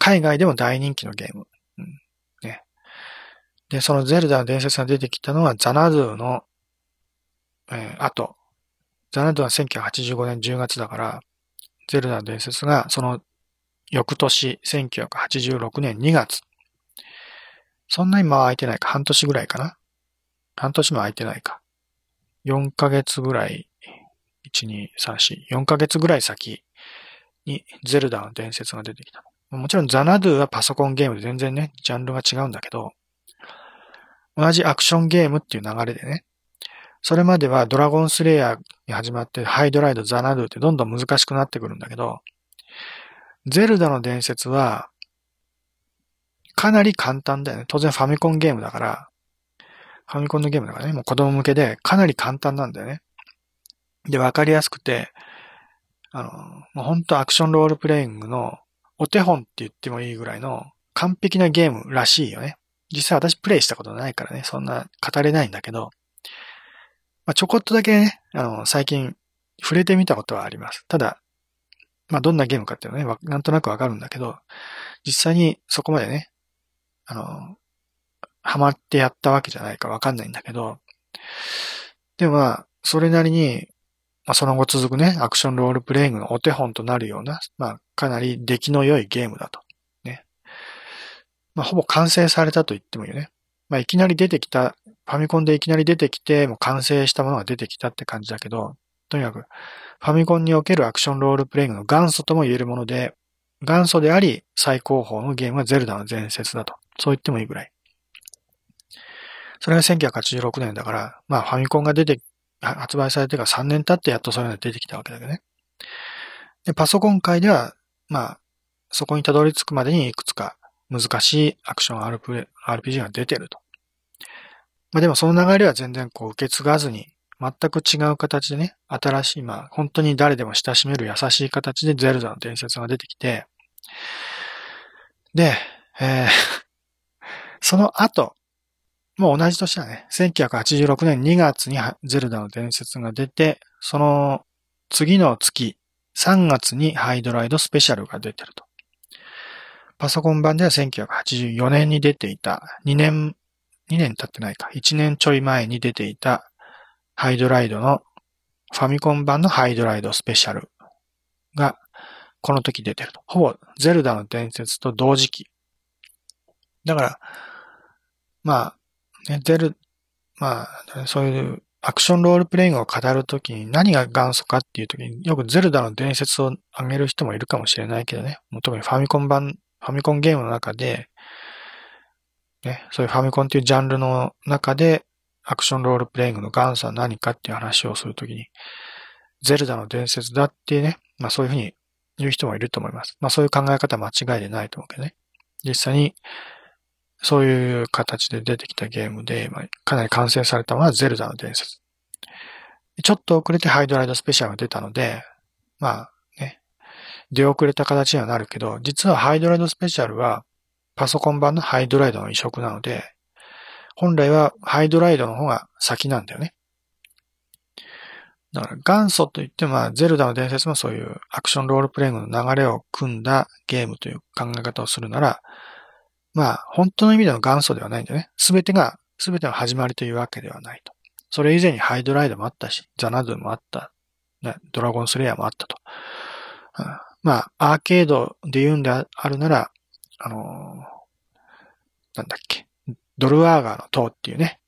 海外でも大人気のゲーム。ね。で、そのゼルダの伝説が出てきたのはザナドゥの、えー、後。ザナドゥは1985年10月だから、ゼルダの伝説が、その翌年、1986年2月。そんなに間は空いてないか。半年ぐらいかな。半年も空いてないか。4ヶ月ぐらい、1、2、3、4、4ヶ月ぐらい先にゼルダの伝説が出てきた。もちろんザナドゥはパソコンゲームで全然ね、ジャンルが違うんだけど、同じアクションゲームっていう流れでね、それまではドラゴンスレイヤーに始まってハイドライド、ザナドゥってどんどん難しくなってくるんだけど、ゼルダの伝説はかなり簡単だよね。当然ファミコンゲームだから、ファミコンのゲームだからね、もう子供向けでかなり簡単なんだよね。で、わかりやすくて、あの、もう本当アクションロールプレイングのお手本って言ってもいいぐらいの完璧なゲームらしいよね。実際私プレイしたことないからね、そんな語れないんだけど、まあ、ちょこっとだけね、あの、最近触れてみたことはあります。ただ、まあ、どんなゲームかっていうのはね、なんとなくわかるんだけど、実際にそこまでね、あの、ハマってやったわけじゃないかわかんないんだけど、でもまあ、それなりに、まあ、その後続くね、アクションロールプレイングのお手本となるような、まあ、かなり出来の良いゲームだと。ね。まあ、ほぼ完成されたと言ってもいいよね。まあ、いきなり出てきた、ファミコンでいきなり出てきて、もう完成したものが出てきたって感じだけど、とにかく、ファミコンにおけるアクションロールプレイングの元祖とも言えるもので、元祖であり、最高峰のゲームはゼルダの伝説だと。そう言ってもいいぐらい。それが1986年だから、まあファミコンが出て、発売されてから3年経ってやっとそれが出てきたわけだけどね。で、パソコン界では、まあ、そこにたどり着くまでにいくつか難しいアクション RPG が出てると。まあでもその流れは全然こう受け継がずに、全く違う形でね、新しい、まあ本当に誰でも親しめる優しい形でゼルダの伝説が出てきて、で、えー、その後、もう同じ年だね。1986年2月にゼルダの伝説が出て、その次の月、3月にハイドライドスペシャルが出てると。パソコン版では1984年に出ていた、2年、2年経ってないか、1年ちょい前に出ていたハイドライドのファミコン版のハイドライドスペシャルがこの時出てると。ほぼゼルダの伝説と同時期。だから、まあ、ね、出る、まあ、そういうアクションロールプレイングを語るときに何が元祖かっていうときによくゼルダの伝説を挙げる人もいるかもしれないけどね。もう特にファミコン版、ファミコンゲームの中で、ね、そういうファミコンっていうジャンルの中でアクションロールプレイングの元祖は何かっていう話をするときに、ゼルダの伝説だってね、まあそういうふうに言う人もいると思います。まあそういう考え方は間違いでないと思うけどね。実際にそういう形で出てきたゲームで、まあ、かなり完成されたのはゼルダの伝説。ちょっと遅れてハイドライドスペシャルが出たので、まあね、出遅れた形にはなるけど、実はハイドライドスペシャルはパソコン版のハイドライドの移植なので、本来はハイドライドの方が先なんだよね。だから元祖といっても、ゼルダの伝説もそういうアクションロールプレイングの流れを組んだゲームという考え方をするなら、まあ、本当の意味での元祖ではないんだよね。すべてが、すべての始まりというわけではないと。それ以前にハイドライドもあったし、ザナドゥもあった。ね、ドラゴンスレイヤーもあったと。うん、まあ、アーケードで言うんであるなら、あのー、なんだっけ、ドルアーガーの塔っていうね、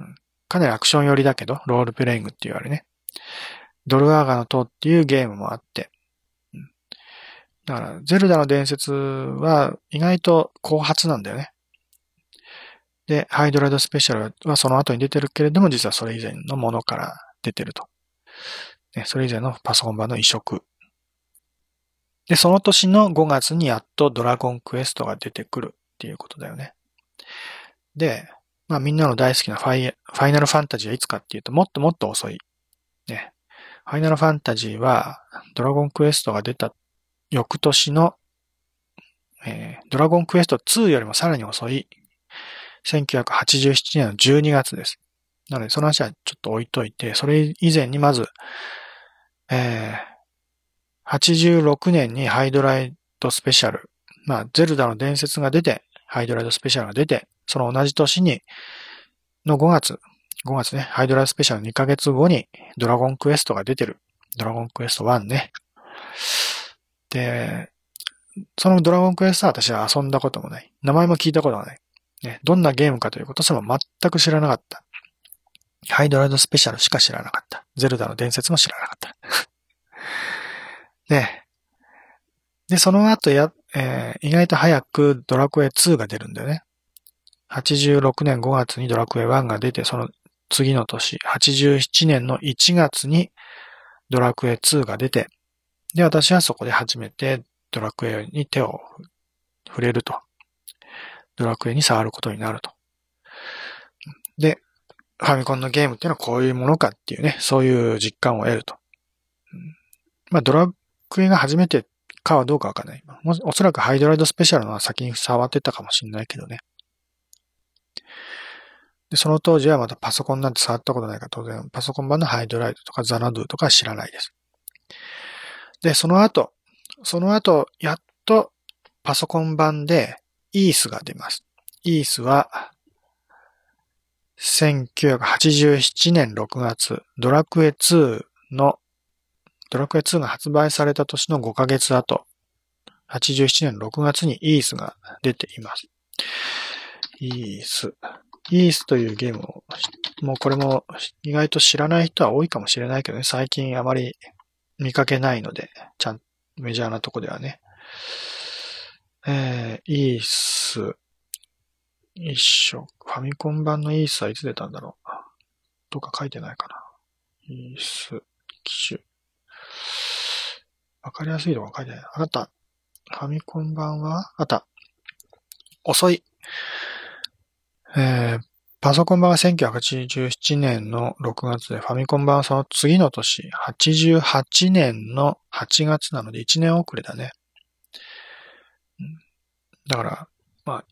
うん、かなりアクション寄りだけど、ロールプレイングって言われね。ドルアーガーの塔っていうゲームもあって、だから、ゼルダの伝説は意外と後発なんだよね。で、ハイドライドスペシャルはその後に出てるけれども、実はそれ以前のものから出てると。ね、それ以前のパソコン版の移植。で、その年の5月にやっとドラゴンクエストが出てくるっていうことだよね。で、まあみんなの大好きなファイファイナルファンタジーはいつかっていうと、もっともっと遅い。ね。ファイナルファンタジーは、ドラゴンクエストが出た翌年の、えー、ドラゴンクエスト2よりもさらに遅い、1987年の12月です。なので、その話はちょっと置いといて、それ以前にまず、えー、86年にハイドライドスペシャル、まあ、ゼルダの伝説が出て、ハイドライドスペシャルが出て、その同じ年に、の5月、5月ね、ハイドライドスペシャル2ヶ月後にドラゴンクエストが出てる。ドラゴンクエスト1ね。で、そのドラゴンクエストは私は遊んだこともない。名前も聞いたことがない。ね、どんなゲームかということすら全く知らなかった。ハイドライドスペシャルしか知らなかった。ゼルダの伝説も知らなかった。で、で、その後や、えー、意外と早くドラクエ2が出るんだよね。86年5月にドラクエ1が出て、その次の年、87年の1月にドラクエ2が出て、で、私はそこで初めてドラクエに手を触れると。ドラクエに触ることになると。で、ファミコンのゲームっていうのはこういうものかっていうね、そういう実感を得ると。まあ、ドラクエが初めてかはどうかわかんない。おそらくハイドライドスペシャルのは先に触ってたかもしんないけどね。で、その当時はまたパソコンなんて触ったことないから当然パソコン版のハイドライドとかザナドゥとか知らないです。で、その後、その後、やっとパソコン版でイースが出ます。イースは、1987年6月、ドラクエ2の、ドラクエ2が発売された年の5ヶ月後、87年6月にイースが出ています。イース。イースというゲームを、もうこれも意外と知らない人は多いかもしれないけどね、最近あまり見かけないので、ちゃん、メジャーなとこではね。えー、イース、一緒。ファミコン版のイースはいつ出たんだろう。どっか書いてないかな。イース、機種。わかりやすいとこ書いてない。あった。ファミコン版は？あった。遅い。えー、パソコン版は1987年の6月で、ファミコン版はその次の年、88年の8月なので1年遅れだね。だから、まあ、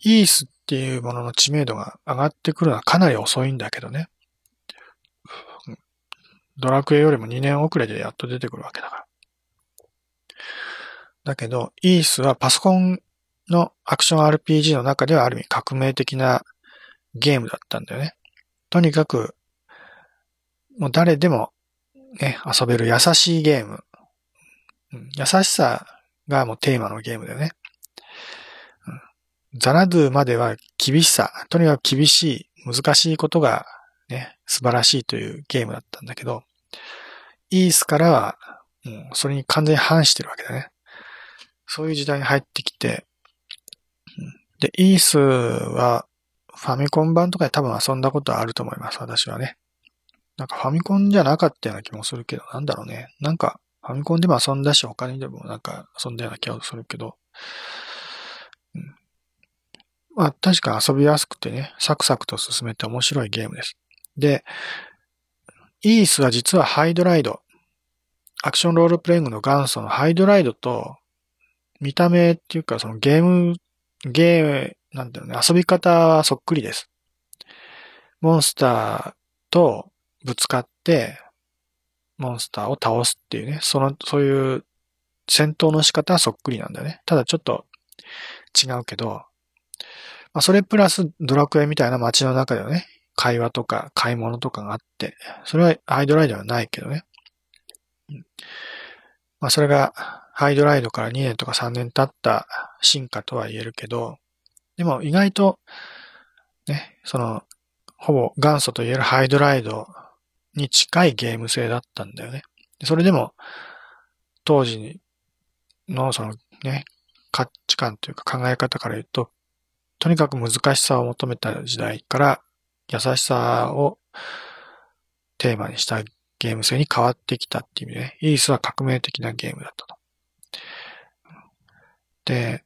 イースっていうものの知名度が上がってくるのはかなり遅いんだけどね。ドラクエよりも2年遅れでやっと出てくるわけだから。だけど、イースはパソコンのアクション RPG の中ではある意味革命的なゲームだったんだよね。とにかく、もう誰でもね、遊べる優しいゲーム。優しさがもうテーマのゲームだよね。ザナドゥまでは厳しさ、とにかく厳しい、難しいことがね、素晴らしいというゲームだったんだけど、イースからは、もうそれに完全に反してるわけだね。そういう時代に入ってきて、で、イースは、ファミコン版とかで多分遊んだことはあると思います、私はね。なんかファミコンじゃなかったような気もするけど、なんだろうね。なんか、ファミコンでも遊んだし、他にでもなんか遊んだような気がするけど、うん、まあ確か遊びやすくてね、サクサクと進めて面白いゲームです。で、イースは実はハイドライド、アクションロールプレイングの元祖のハイドライドと、見た目っていうかそのゲームゲー、なんていうね、遊び方はそっくりです。モンスターとぶつかって、モンスターを倒すっていうね、その、そういう戦闘の仕方はそっくりなんだよね。ただちょっと違うけど、まあ、それプラスドラクエみたいな街の中ではね、会話とか買い物とかがあって、それはハイドライドはないけどね。まあ、それがハイドライドから2年とか3年経った進化とは言えるけど、でも意外と、ね、その、ほぼ元祖と言えるハイドライドに近いゲーム性だったんだよね。それでも、当時のそのね、価値観というか考え方から言うと、とにかく難しさを求めた時代から優しさをテーマにしたゲーム性に変わってきたっていう意味でね、イースは革命的なゲームだったと。で、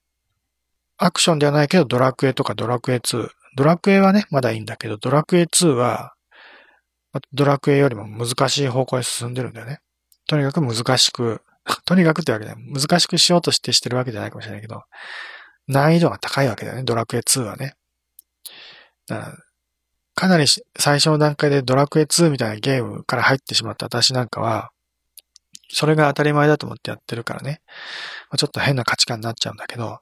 アクションではないけどドラクエとかドラクエ2。ドラクエはね、まだいいんだけど、ドラクエ2は、ドラクエよりも難しい方向へ進んでるんだよね。とにかく難しく、とにかくってわけで難しくしようとしてしてるわけじゃないかもしれないけど、難易度が高いわけだよね、ドラクエ2はね。だからかなり最初の段階でドラクエ2みたいなゲームから入ってしまった私なんかは、それが当たり前だと思ってやってるからね。ちょっと変な価値観になっちゃうんだけど、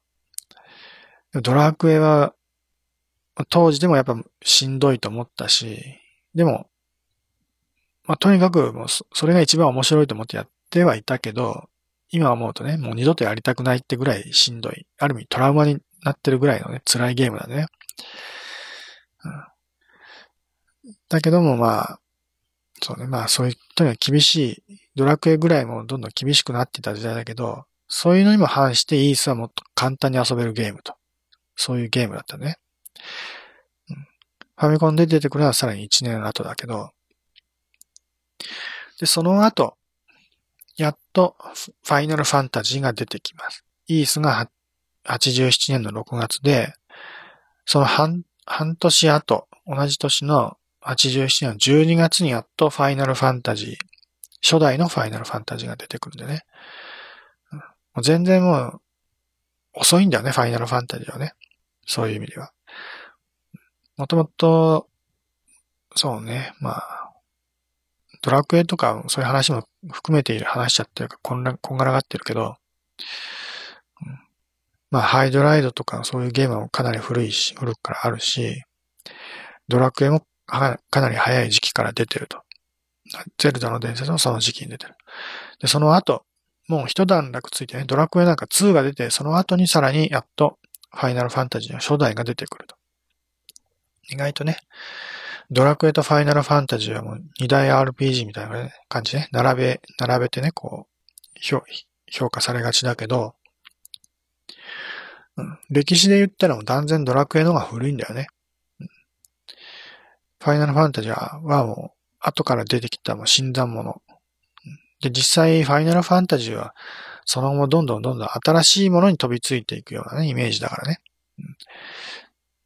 ドラクエは、当時でもやっぱしんどいと思ったし、でも、まあ、とにかくもうそれが一番面白いと思ってやってはいたけど、今思うとね、もう二度とやりたくないってぐらいしんどい。ある意味トラウマになってるぐらいのね、辛いゲームだね。うん、だけどもまあ、そうね、まあそういうとにかく厳しいドラクエぐらいもどんどん厳しくなってた時代だけど、そういうのにも反してイースはもっと簡単に遊べるゲームと。そういうゲームだったね。ファミコンで出てくるのはさらに1年後だけど、で、その後、やっとファイナルファンタジーが出てきます。イースが87年の6月で、その半、半年後、同じ年の87年の12月にやっとファイナルファンタジー初代のファイナルファンタジーが出てくるんでね。もう全然もう遅いんだよね、ファイナルファンタジーはね。そういう意味では。もともと、そうね、まあ、ドラクエとかそういう話も含めている話しちゃってるかこんな、こんがらがってるけど、まあ、ハイドライドとかそういうゲームもかなり古いし、古くからあるし、ドラクエもかなり早い時期から出てると。ゼルダの伝説もその時期に出てる。で、その後、もう一段落ついてね、ドラクエなんか2が出て、その後にさらにやっとファイナルファンタジーの初代が出てくると。意外とね、ドラクエとファイナルファンタジーはもう二大 RPG みたいな感じね、並べ、並べてね、こう、評価されがちだけど、うん、歴史で言ったらもう断然ドラクエの方が古いんだよね。うん、ファイナルファンタジーはもう後から出てきたもう新参者。で、実際ファイナルファンタジーはその後もどんどんどんどん新しいものに飛びついていくようなね、イメージだからね。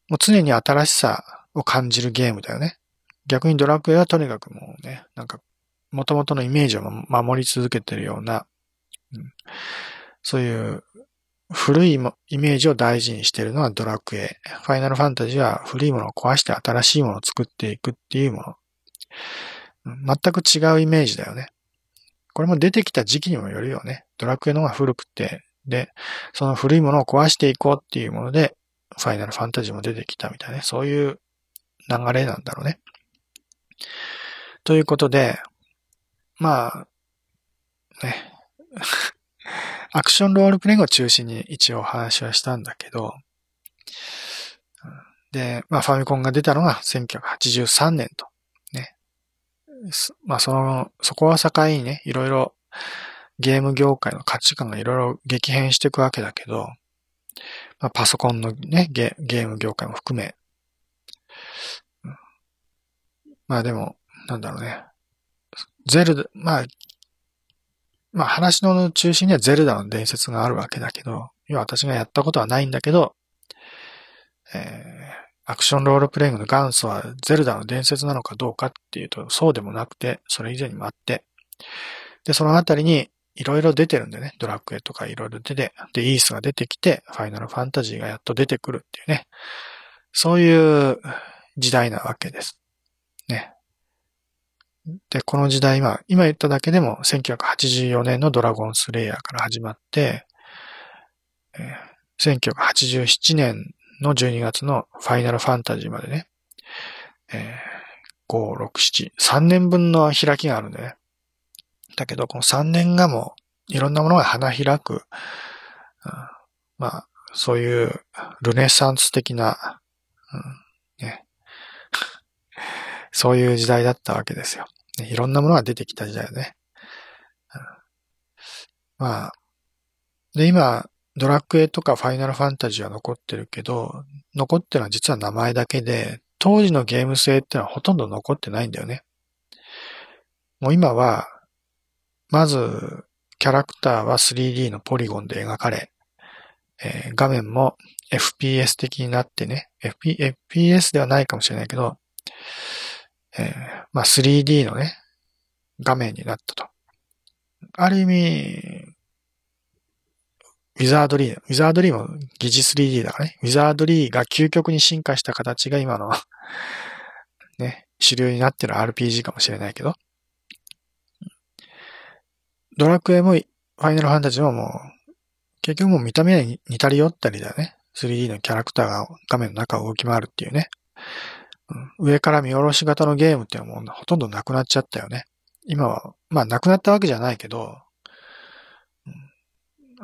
もう常に新しさを感じるゲームだよね。逆にドラクエはとにかくもうね、なんか、元々のイメージを守り続けてるような、うん、そういう古いイメージを大事にしてるのはドラクエ。ファイナルファンタジーは古いものを壊して新しいものを作っていくっていうもの。全く違うイメージだよね。これも出てきた時期にもよるよね。ドラクエの方が古くて、で、その古いものを壊していこうっていうもので、ファイナルファンタジーも出てきたみたいなね。そういう流れなんだろうね。ということで、まあ、ね。アクションロールプレイングを中心に一応話はしたんだけど、で、まあファミコンが出たのが1983年と。まあその、そこは境にね、いろいろゲーム業界の価値観がいろいろ激変していくわけだけど、まあ、パソコンのねゲ、ゲーム業界も含め、まあでも、なんだろうね。ゼルダ、まあ、まあ話の中心にはゼルダの伝説があるわけだけど、要は私がやったことはないんだけど、えー、アクションロールプレイングの元祖はゼルダの伝説なのかどうかっていうと、そうでもなくて、それ以前にもあって、で、そのあたりにいろいろ出てるんでね、ドラクエとかいろいろ出て、で、イースが出てきて、ファイナルファンタジーがやっと出てくるっていうね、そういう時代なわけです。ね。で、この時代、今、今言っただけでも1984年のドラゴンスレイヤーから始まって、1987年の12月のファイナルファンタジーまでね、えー、5、6、7、3年分の開きがあるんでね。だけど、この3年がもう、いろんなものが花開く、うん、まあ、そういうルネサンス的な、うん、ね、そういう時代だったわけですよ。いろんなものが出てきた時代だね。うん、まあ、で、今、ドラクエとかファイナルファンタジーは残ってるけど、残ってるのは実は名前だけで、当時のゲーム性ってのはほとんど残ってないんだよね。もう今は、まず、キャラクターは 3D のポリゴンで描かれ、えー、画面も FPS 的になってね、FP、FPS ではないかもしれないけど、えー、まあ 3D のね、画面になったと。ある意味、ウィザードリー、ウィザードリーも疑似 3D だからね。ウィザードリーが究極に進化した形が今の ね、主流になってる RPG かもしれないけど。ドラクエもファイナルファンタジーももう、結局もう見た目に似たり寄ったりだよね。3D のキャラクターが画面の中を動き回るっていうね。上から見下ろし型のゲームっていうのはもうほとんどなくなっちゃったよね。今は、まあなくなったわけじゃないけど、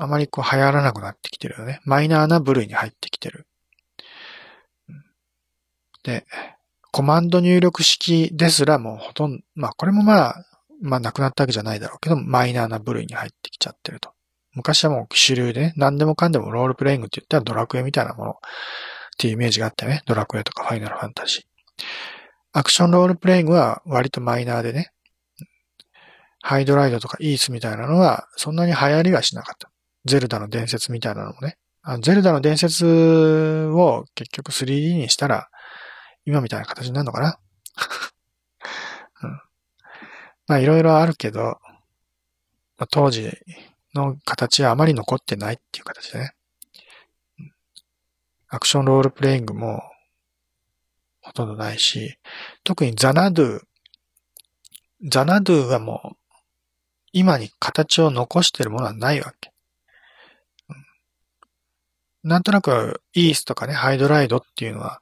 あまりこう流行らなくなってきてるよね。マイナーな部類に入ってきてる。で、コマンド入力式ですらもうほとんど、まあこれもまあ、まあなくなったわけじゃないだろうけど、マイナーな部類に入ってきちゃってると。昔はもう主流でね、何でもかんでもロールプレイングって言ったらドラクエみたいなものっていうイメージがあったよね。ドラクエとかファイナルファンタジー。アクションロールプレイングは割とマイナーでね、ハイドライドとかイースみたいなのはそんなに流行りはしなかった。ゼルダの伝説みたいなのもね。あのゼルダの伝説を結局 3D にしたら今みたいな形になるのかな、うん、まあいろいろあるけど、まあ、当時の形はあまり残ってないっていう形でね。アクションロールプレイングもほとんどないし、特にザナドゥ、ザナドゥはもう今に形を残してるものはないわけ。なんとなく、イースとかね、ハイドライドっていうのは、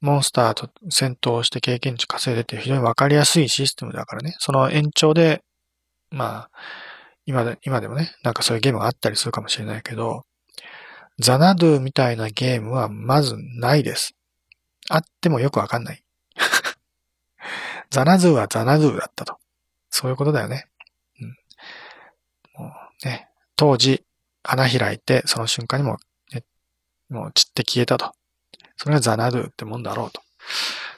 モンスターと戦闘して経験値稼いでて非常にわかりやすいシステムだからね、その延長で、まあ、今で、今でもね、なんかそういうゲームがあったりするかもしれないけど、ザナドゥみたいなゲームはまずないです。あってもよくわかんない。ザナドゥはザナドゥだったと。そういうことだよね。うん。もうね、当時、花開いて、その瞬間にも、ね、もう散って消えたと。それがザナドゥってもんだろうと。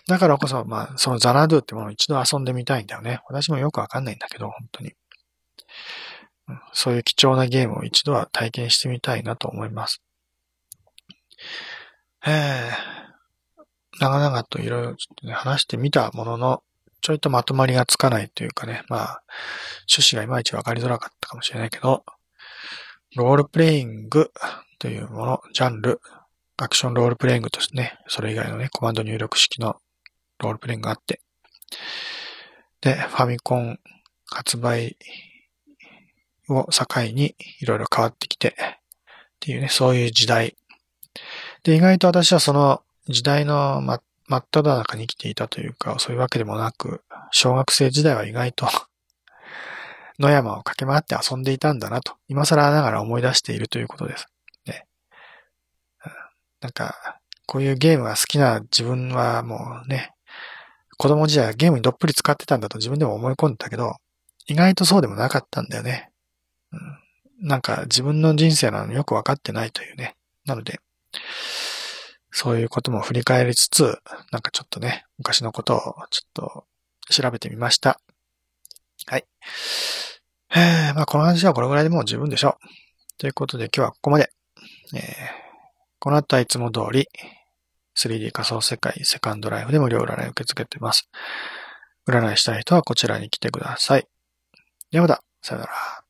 だからこそ、まあ、そのザナドゥってものを一度遊んでみたいんだよね。私もよくわかんないんだけど、本当に。そういう貴重なゲームを一度は体験してみたいなと思います。えー、長々といろいろ話してみたものの、ちょいとまとまりがつかないというかね、まあ、趣旨がいまいちわかりづらかったかもしれないけど、ロールプレイングというもの、ジャンル、アクションロールプレイングとしてね、それ以外のね、コマンド入力式のロールプレイングがあって、で、ファミコン発売を境にいろいろ変わってきて、っていうね、そういう時代。で、意外と私はその時代の真っ只中に生きていたというか、そういうわけでもなく、小学生時代は意外と野山を駆け回って遊んでいたんだなと、今更ながら思い出しているということです。ね。なんか、こういうゲームが好きな自分はもうね、子供時代はゲームにどっぷり使ってたんだと自分でも思い込んでたけど、意外とそうでもなかったんだよね。うん、なんか自分の人生なのよくわかってないというね。なので、そういうことも振り返りつつ、なんかちょっとね、昔のことをちょっと調べてみました。はい。えー、まあこの話はこれぐらいでもう十分でしょう。ということで今日はここまで。えー、この後はいつも通り 3D 仮想世界セカンドライフで無料占い受け付けてます。占いしたい人はこちらに来てください。ではまた、さよなら。